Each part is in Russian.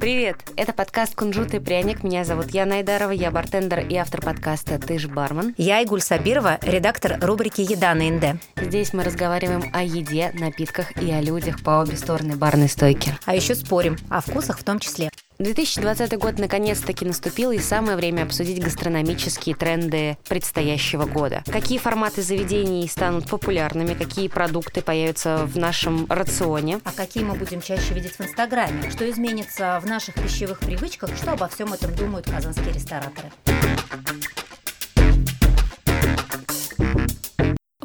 Привет! Это подкаст «Кунжут и пряник». Меня зовут Яна Айдарова, я бартендер и автор подкаста «Ты ж бармен». Я Игуль Сабирова, редактор рубрики «Еда на НД». Здесь мы разговариваем о еде, напитках и о людях по обе стороны барной стойки. А еще спорим, о вкусах в том числе. 2020 год наконец-таки наступил, и самое время обсудить гастрономические тренды предстоящего года. Какие форматы заведений станут популярными, какие продукты появятся в нашем рационе. А какие мы будем чаще видеть в Инстаграме, что изменится в наших пищевых привычках, что обо всем этом думают казанские рестораторы.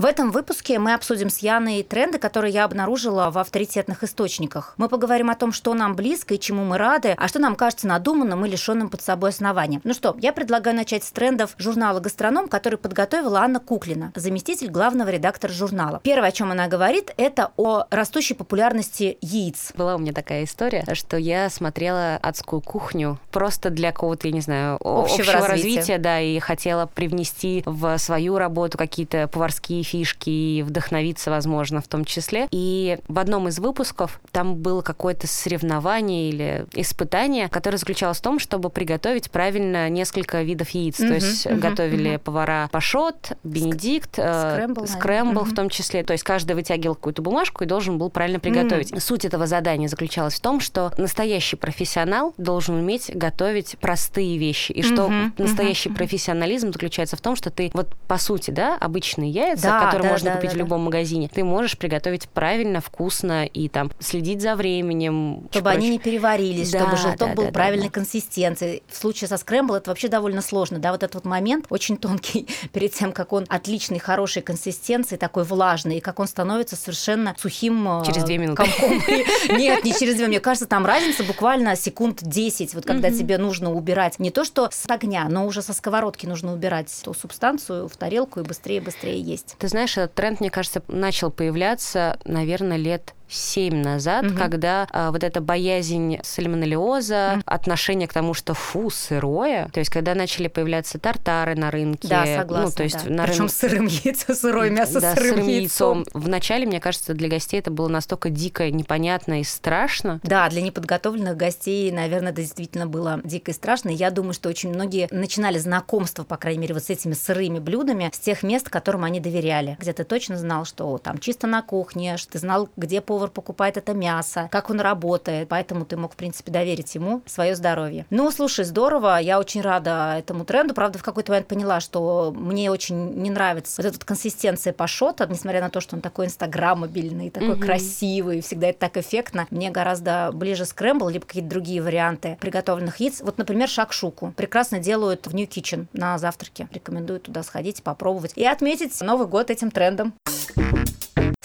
В этом выпуске мы обсудим с Яной тренды, которые я обнаружила в авторитетных источниках. Мы поговорим о том, что нам близко и чему мы рады, а что нам кажется надуманным и лишенным под собой основания. Ну что, я предлагаю начать с трендов журнала «Гастроном», который подготовила Анна Куклина, заместитель главного редактора журнала. Первое, о чем она говорит, это о растущей популярности яиц. Была у меня такая история, что я смотрела адскую кухню просто для какого-то, я не знаю, общего, общего развития. развития, да, и хотела привнести в свою работу какие-то поварские фишки и вдохновиться, возможно, в том числе. И в одном из выпусков там было какое-то соревнование или испытание, которое заключалось в том, чтобы приготовить правильно несколько видов яиц. Uh-huh, То есть uh-huh, готовили uh-huh. повара пашот, бенедикт, скрэмбл, скрэмбл uh-huh. в том числе. То есть каждый вытягивал какую-то бумажку и должен был правильно приготовить. Uh-huh. Суть этого задания заключалась в том, что настоящий профессионал должен уметь готовить простые вещи. И что настоящий uh-huh. профессионализм заключается в том, что ты вот по сути, да, обычные яйца, да, который да, можно да, купить да, в любом да. магазине, ты можешь приготовить правильно, вкусно и там следить за временем. Чтобы они не переварились, да, чтобы желток да, был да, правильной да, консистенции. В случае со скрэмбл это вообще довольно сложно. Да, вот этот вот момент очень тонкий перед тем, как он отличной, хорошей консистенции, такой влажный, и как он становится совершенно сухим э, Через две минуты. Комком. Нет, не через две. Мне кажется, там разница буквально секунд 10, вот когда тебе нужно убирать не то, что с огня, но уже со сковородки нужно убирать ту субстанцию в тарелку и быстрее-быстрее есть. Ты знаешь, этот тренд, мне кажется, начал появляться, наверное, лет 7 назад, угу. когда а, вот эта боязнь сальмонеллеза, угу. отношение к тому, что фу, сырое, то есть когда начали появляться тартары на рынке. Да, согласна. Ну, то есть да. на Причем рын... сырым яйцом, сырое мясо да, сырым, сырым яйцом. яйцом. Вначале, мне кажется, для гостей это было настолько дико, непонятно и страшно. Да, для неподготовленных гостей, наверное, это действительно было дико и страшно. Я думаю, что очень многие начинали знакомство, по крайней мере, вот с этими сырыми блюдами с тех мест, которым они доверяли, где ты точно знал, что там чисто на кухне, что ты знал, где повар повар покупает это мясо, как он работает, поэтому ты мог, в принципе, доверить ему свое здоровье. Ну, слушай, здорово, я очень рада этому тренду, правда, в какой-то момент поняла, что мне очень не нравится вот эта консистенция пашота, несмотря на то, что он такой инстаграмабельный, такой угу. красивый, всегда это так эффектно. Мне гораздо ближе скрэмбл, либо какие-то другие варианты приготовленных яиц. Вот, например, шакшуку. Прекрасно делают в New Kitchen на завтраке. Рекомендую туда сходить, попробовать и отметить Новый год этим трендом.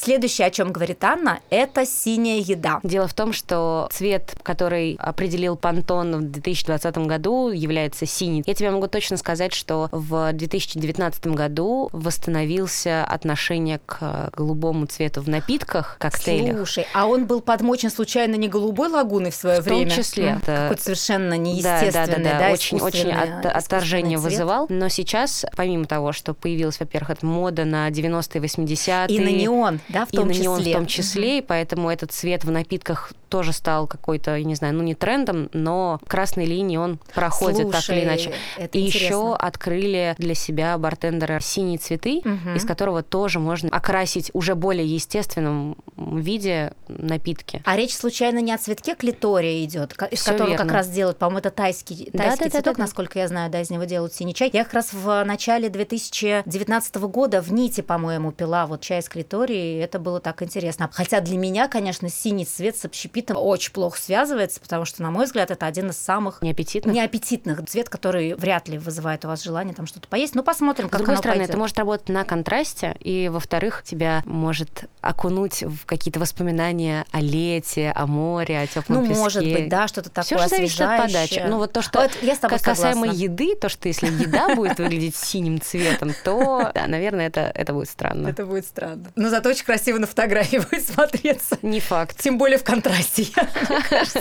Следующее, о чем говорит Анна, это синяя еда. Дело в том, что цвет, который определил Пантон в 2020 году, является синий. Я тебе могу точно сказать, что в 2019 году восстановился отношение к голубому цвету в напитках, коктейлях. Слушай, а он был подмочен случайно не голубой лагуной в свое время? В том числе. Это... Какой-то совершенно неестественный, да, да, да, да, да очень, очень от, отторжение цвет. вызывал. Но сейчас, помимо того, что появилась, во-первых, эта мода на 90-е, 80-е. И на неон, да, в том и числе. на неон в том числе, и поэтому этот цвет в напитках тоже стал какой-то, я не знаю, ну не трендом, но красной линии он проходит Слушай, так или иначе. и еще открыли для себя бартендеры синие цветы, угу. из которого тоже можно окрасить уже более естественном виде напитки. А речь случайно не о цветке клитория идет, из Всё которого верно. как раз делают, по-моему, это тайский, тайский да, цветок, да, да, да. насколько я знаю, да, из него делают синий чай. Я как раз в начале 2019 года в Ните, по-моему, пила вот чай с клиторией, и это было так интересно. Хотя для меня, конечно, синий цвет с общепитом питом очень плохо связывается, потому что, на мой взгляд, это один из самых неаппетитных, неаппетитных цвет, который вряд ли вызывает у вас желание там что-то поесть. Ну, посмотрим, как С другой оно стороны, пойдет. это может работать на контрасте, и, во-вторых, тебя может окунуть в какие-то воспоминания о лете, о море, о теплом ну, песке. может быть, да, что-то такое Все же зависит от подачи. Ну, вот то, что вот я с тобой касаемо согласна. еды, то, что если еда будет выглядеть синим цветом, то, да, наверное, это, это будет странно. Это будет странно. Но зато очень красиво на фотографии будет смотреться. Не факт. Тем более в контрасте.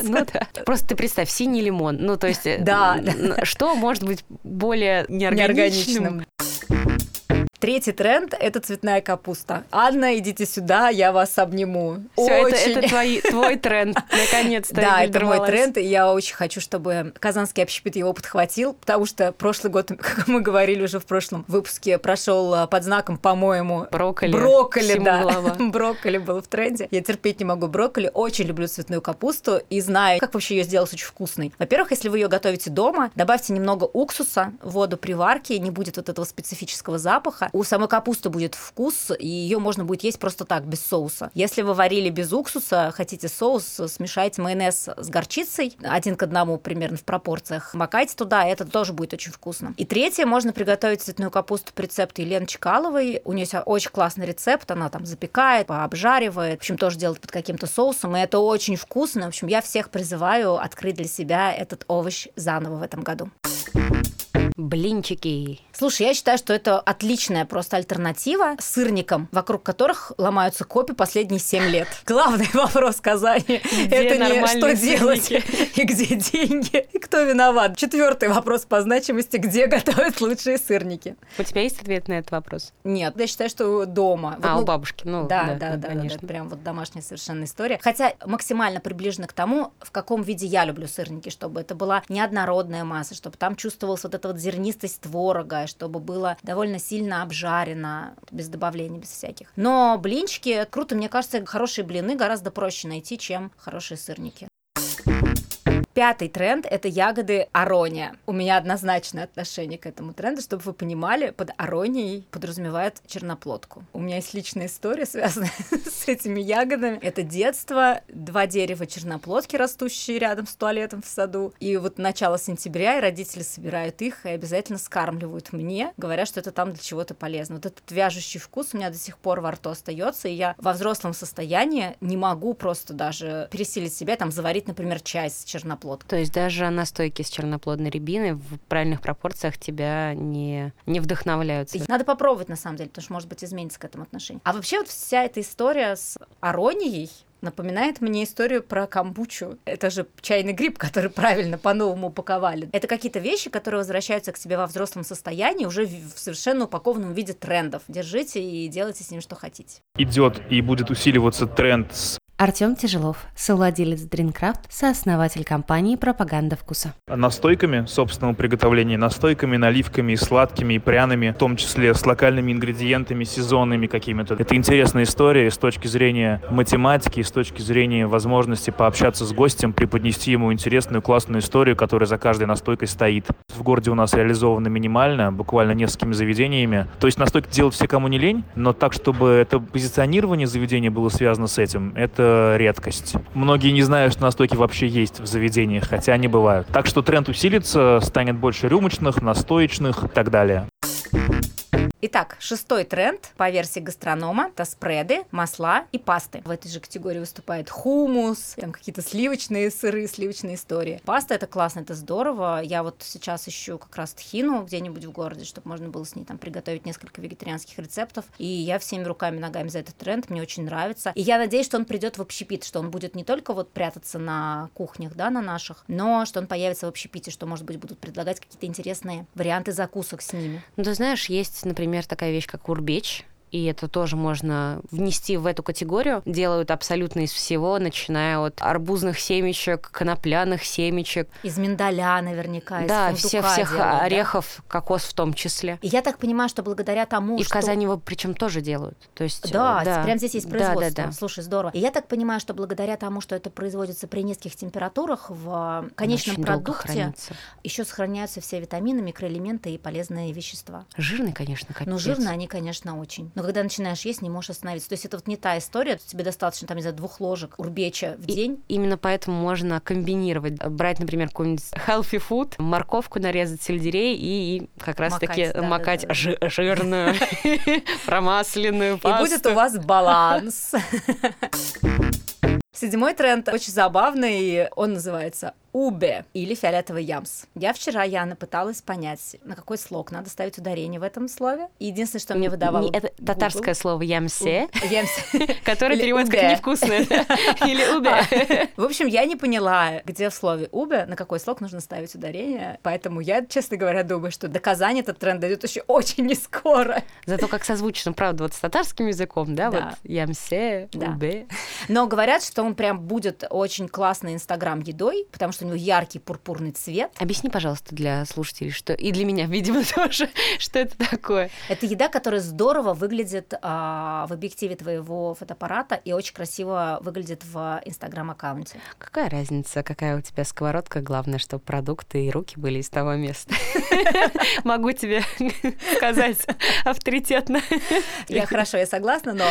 Ну да. Просто ты представь, синий лимон. Ну, то есть, да, что может быть более неорганичным? Третий тренд – это цветная капуста. Анна, идите сюда, я вас обниму. Все, это, это твой, твой тренд, наконец-то. Да, это мой тренд, и я очень хочу, чтобы Казанский общепит его подхватил, потому что прошлый год, как мы говорили уже в прошлом выпуске, прошел а, под знаком, по-моему... Брокколи. Брокколи, да. Брокколи был в тренде. Я терпеть не могу брокколи, очень люблю цветную капусту и знаю, как вообще ее сделать очень вкусной. Во-первых, если вы ее готовите дома, добавьте немного уксуса в воду при варке, не будет вот этого специфического запаха. У самой капусты будет вкус, и ее можно будет есть просто так, без соуса. Если вы варили без уксуса, хотите соус, смешайте майонез с горчицей, один к одному примерно в пропорциях, макайте туда, это тоже будет очень вкусно. И третье, можно приготовить цветную капусту по рецепту Елены Чкаловой. У нее очень классный рецепт, она там запекает, обжаривает, в общем, тоже делает под каким-то соусом, и это очень вкусно. В общем, я всех призываю открыть для себя этот овощ заново в этом году. Блинчики. Слушай, я считаю, что это отличная просто альтернатива сырникам, вокруг которых ломаются копи последние 7 лет. Главный вопрос Казани – это не что делать и где деньги, и кто виноват. Четвертый вопрос по значимости – где готовят лучшие сырники. У тебя есть ответ на этот вопрос? Нет, я считаю, что дома. А, вот, ну, у бабушки, ну да, да, да, да, конечно. Да, прям вот домашняя совершенно история. Хотя максимально приближена к тому, в каком виде я люблю сырники, чтобы это была неоднородная масса, чтобы там чувствовалась вот эта вот зернистость творога, чтобы было довольно сильно обжарено, без добавлений, без всяких. Но блинчики, круто, мне кажется, хорошие блины гораздо проще найти, чем хорошие сырники. Пятый тренд — это ягоды арония. У меня однозначное отношение к этому тренду, чтобы вы понимали, под аронией подразумевает черноплодку. У меня есть личная история, связанная с этими ягодами. Это детство, два дерева черноплодки, растущие рядом с туалетом в саду. И вот начало сентября, и родители собирают их и обязательно скармливают мне, говоря, что это там для чего-то полезно. Вот этот вяжущий вкус у меня до сих пор во рту остается, и я во взрослом состоянии не могу просто даже пересилить себя, там, заварить, например, чай с черноплодкой черноплод. То есть даже настойки с черноплодной рябины в правильных пропорциях тебя не, не вдохновляются? Надо попробовать, на самом деле, потому что, может быть, изменится к этому отношение. А вообще вот вся эта история с аронией, напоминает мне историю про камбучу. Это же чайный гриб, который правильно по-новому упаковали. Это какие-то вещи, которые возвращаются к себе во взрослом состоянии, уже в совершенно упакованном виде трендов. Держите и делайте с ним, что хотите. Идет и будет усиливаться тренд с Артем Тяжелов, совладелец Дринкрафт, сооснователь компании «Пропаганда вкуса». Настойками собственного приготовления, настойками, наливками, сладкими и пряными, в том числе с локальными ингредиентами, сезонными какими-то. Это интересная история с точки зрения математики, с точки зрения возможности пообщаться с гостем, преподнести ему интересную, классную историю, которая за каждой настойкой стоит. В городе у нас реализовано минимально, буквально несколькими заведениями. То есть настойки делают все, кому не лень, но так, чтобы это позиционирование заведения было связано с этим, редкость. Многие не знают, что настойки вообще есть в заведениях, хотя они бывают. Так что тренд усилится, станет больше рюмочных, настоечных и так далее. Итак, шестой тренд по версии гастронома – это спреды, масла и пасты. В этой же категории выступает хумус, там какие-то сливочные сыры, сливочные истории. Паста – это классно, это здорово. Я вот сейчас ищу как раз тхину где-нибудь в городе, чтобы можно было с ней там приготовить несколько вегетарианских рецептов. И я всеми руками, ногами за этот тренд, мне очень нравится. И я надеюсь, что он придет в общепит, что он будет не только вот прятаться на кухнях, да, на наших, но что он появится в общепите, что, может быть, будут предлагать какие-то интересные варианты закусок с ними. Ну, ты знаешь, есть, например, например, такая вещь, как урбеч, и это тоже можно внести в эту категорию. Делают абсолютно из всего, начиная от арбузных семечек, конопляных семечек. Из миндаля наверняка, Да, всех, всех делают, орехов, да? кокос в том числе. И я так понимаю, что благодаря тому, И что... в Казани его причем тоже делают. То есть, да, да, прямо здесь есть производство. Да, да, да. Слушай, здорово. И я так понимаю, что благодаря тому, что это производится при низких температурах, в конечном продукте еще сохраняются все витамины, микроэлементы и полезные вещества. Жирные, конечно, капец. Но жирные они, конечно, очень но когда начинаешь есть, не можешь остановиться. То есть это вот не та история, тебе достаточно, там, не знаю, двух ложек урбеча в день. И именно поэтому можно комбинировать, брать, например, какой-нибудь healthy food, морковку нарезать, сельдерей и как раз-таки макать, жирную, промасленную пасту. И будет у вас баланс. Седьмой тренд очень забавный, он называется убе или фиолетовый ямс. Я вчера, Яна, пыталась понять, на какой слог надо ставить ударение в этом слове. И единственное, что мне выдавало... Это татарское слово ямсе, которое переводится как невкусное. Или убе. В общем, я не поняла, где в слове убе, на какой слог нужно ставить ударение. Поэтому я, честно говоря, думаю, что доказание этот тренд дойдет еще очень не скоро. Зато как созвучно, правда, вот с татарским языком, да, вот ямсе, убе. Но говорят, что он прям будет очень классный инстаграм едой, потому что у него яркий пурпурный цвет. Объясни, пожалуйста, для слушателей, что и для меня, видимо, тоже, что это такое. Это еда, которая здорово выглядит а, в объективе твоего фотоаппарата и очень красиво выглядит в инстаграм-аккаунте. Какая разница, какая у тебя сковородка? Главное, чтобы продукты и руки были из того места. Могу тебе сказать авторитетно. Я хорошо, я согласна, но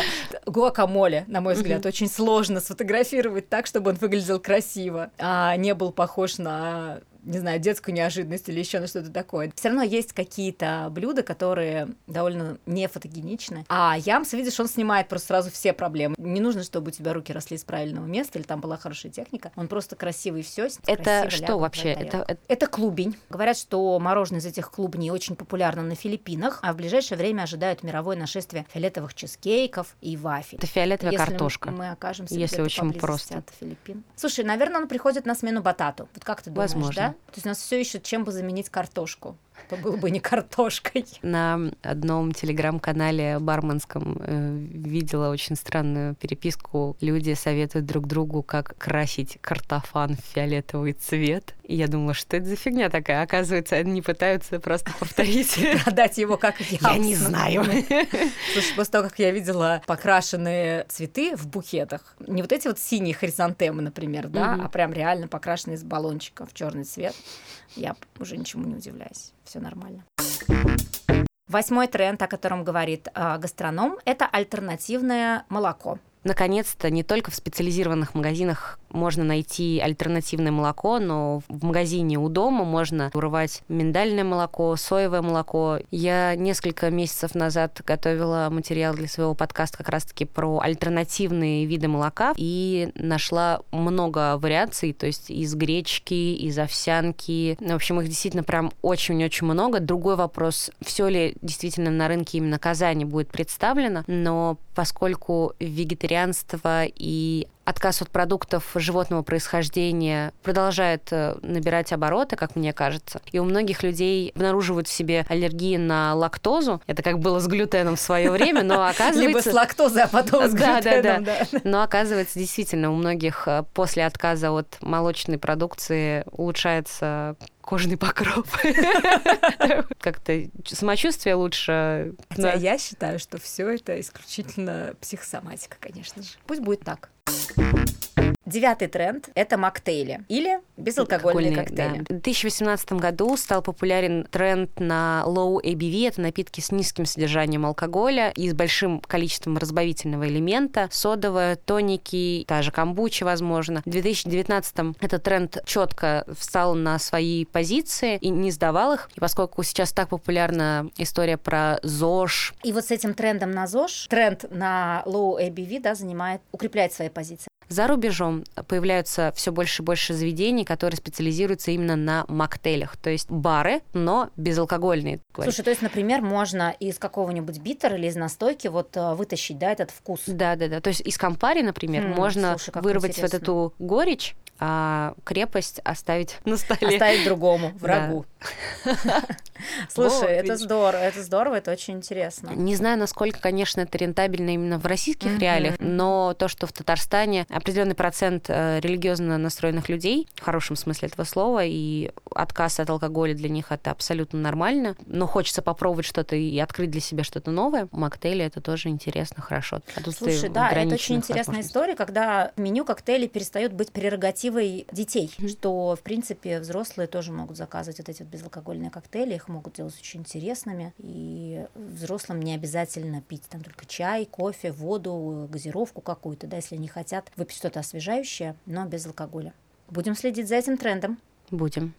гуакамоле, на мой взгляд, очень сложно сфотографировать так, чтобы он выглядел красиво, а не был похож на не знаю, детскую неожиданность или еще на что-то такое. Все равно есть какие-то блюда, которые довольно не фотогеничны. А ямс, видишь, он снимает просто сразу все проблемы. Не нужно, чтобы у тебя руки росли с правильного места или там была хорошая техника. Он просто красивый все. Это что вообще? Это, это... это клубень. Говорят, что мороженое из этих клубней очень популярно на Филиппинах, а в ближайшее время ожидают мировое нашествие фиолетовых чизкейков и вафель. Это фиолетовая если картошка. Мы окажемся если очень просто. От Филиппин. Слушай, наверное, он приходит на смену батату. Вот как ты думаешь, Возможно. да? То есть у нас все еще чем бы заменить картошку. Это было бы не картошкой. На одном телеграм-канале барменском э, видела очень странную переписку. Люди советуют друг другу, как красить картофан в фиолетовый цвет. И я думала, что это за фигня такая? Оказывается, они пытаются просто повторить. Продать его как я. Я не знаю. Слушай, после того, как я видела покрашенные цветы в букетах, не вот эти вот синие хризантемы, например, да, а прям реально покрашенные из баллончика в черный цвет, я уже ничему не удивляюсь. Все нормально. Восьмой тренд, о котором говорит э, гастроном, это альтернативное молоко. Наконец-то не только в специализированных магазинах можно найти альтернативное молоко, но в магазине у дома можно урвать миндальное молоко, соевое молоко. Я несколько месяцев назад готовила материал для своего подкаста как раз-таки про альтернативные виды молока и нашла много вариаций, то есть из гречки, из овсянки. В общем, их действительно прям очень-очень много. Другой вопрос, все ли действительно на рынке именно Казани будет представлено, но поскольку вегетарианство и отказ от продуктов животного происхождения продолжает э, набирать обороты, как мне кажется. И у многих людей обнаруживают в себе аллергии на лактозу. Это как было с глютеном в свое время, но оказывается... Либо с лактозой, а потом с глютеном, да. да. Но оказывается, действительно, у многих э, после отказа от молочной продукции улучшается кожный покров. Как-то самочувствие лучше. Хотя я считаю, что все это исключительно психосоматика, конечно же. Пусть будет так. Девятый тренд – это моктейли или безалкогольные коктейли. Да. В 2018 году стал популярен тренд на low ABV. Это напитки с низким содержанием алкоголя и с большим количеством разбавительного элемента. Содовые, тоники, та же камбуча, возможно. В 2019 этот тренд четко встал на свои позиции и не сдавал их. И поскольку сейчас так популярна история про ЗОЖ. И вот с этим трендом на ЗОЖ, тренд на low ABV да, занимает, укрепляет свои позиции. За рубежом появляются все больше и больше заведений, которые специализируются именно на моктейлях, то есть бары, но безалкогольные. Слушай, то есть, например, можно из какого-нибудь битера или из настойки вот э, вытащить, да, этот вкус? Да, да, да. То есть из компари, например, mm, можно слушай, вырвать интересно. вот эту горечь, а крепость оставить на столе. Оставить другому, врагу. Слушай, это здорово, это здорово, это очень интересно. Не знаю, насколько, конечно, это рентабельно именно в российских реалиях, но то, что в Татарстане определенный процент э, религиозно настроенных людей, в хорошем смысле этого слова, и отказ от алкоголя для них это абсолютно нормально, но хочется попробовать что-то и открыть для себя что-то новое. Моктейли это тоже интересно, хорошо. Слушай, да, это очень интересная история, когда меню коктейлей перестает быть прерогативой детей, что, в принципе, взрослые тоже могут заказывать вот эти безалкогольные коктейли, их могут делать очень интересными, и взрослым не обязательно пить там только чай, кофе, воду, газировку какую-то, да, если они хотят выпить что-то освежающее, но без алкоголя. Будем следить за этим трендом. Будем.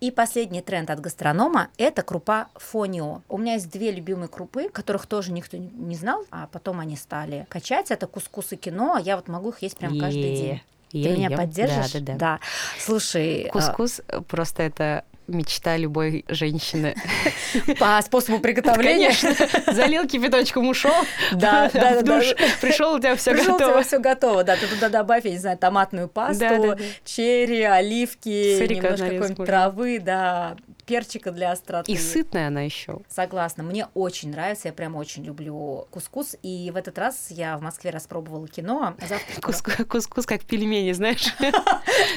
И последний тренд от гастронома – это крупа фонио. У меня есть две любимые крупы, которых тоже никто не знал, а потом они стали качать. Это кускус и кино, а я вот могу их есть прям каждый день. Ты меня ем. поддержишь? Да, да, да. да. Слушай... А Кускус а... просто это мечта любой женщины. По способу приготовления? Конечно. Залил кипяточком, ушел. Да, да, да. Пришел, у тебя все готово. Пришел, у тебя все готово, да. Ты туда добавь, я не знаю, томатную пасту, черри, оливки, немножко какой-нибудь травы, да, перчика для остроты. И сытная она еще. Согласна. Мне очень нравится, я прям очень люблю кускус. И в этот раз я в Москве распробовала кино. Завтра... Кускус как пельмени, знаешь?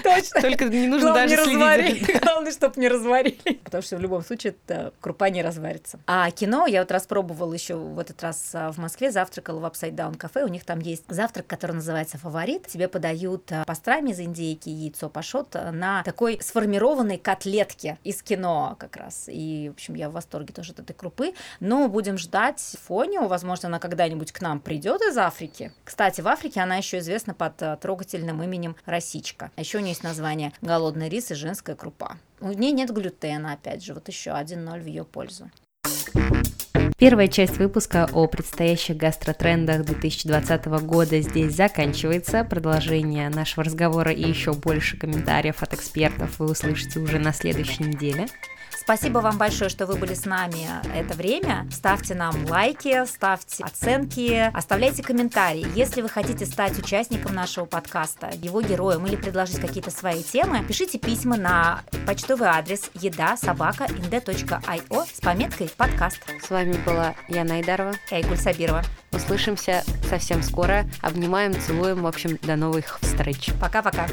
Точно. Только не нужно даже следить. Главное, чтобы не разварили. Потому что в любом случае это крупа не разварится. А кино я вот распробовала еще в этот раз а, в Москве, завтракала в Upside Down кафе. У них там есть завтрак, который называется «Фаворит». Тебе подают а, пастрами из индейки, яйцо пашот на такой сформированной котлетке из кино как раз. И, в общем, я в восторге тоже от этой крупы. Но будем ждать Фонию. Возможно, она когда-нибудь к нам придет из Африки. Кстати, в Африке она еще известна под а, трогательным именем Росичка. А еще у нее есть название «Голодный рис и женская крупа». У нее нет глютена, опять же, вот еще один ноль в ее пользу. Первая часть выпуска о предстоящих гастротрендах 2020 года здесь заканчивается. Продолжение нашего разговора и еще больше комментариев от экспертов вы услышите уже на следующей неделе. Спасибо вам большое, что вы были с нами это время. Ставьте нам лайки, ставьте оценки, оставляйте комментарии. Если вы хотите стать участником нашего подкаста, его героем или предложить какие-то свои темы, пишите письма на почтовый адрес еда собака nd.io с пометкой подкаст. С вами была Яна Айдарова и Айгуль Сабирова. Услышимся совсем скоро. Обнимаем, целуем. В общем, до новых встреч. Пока-пока.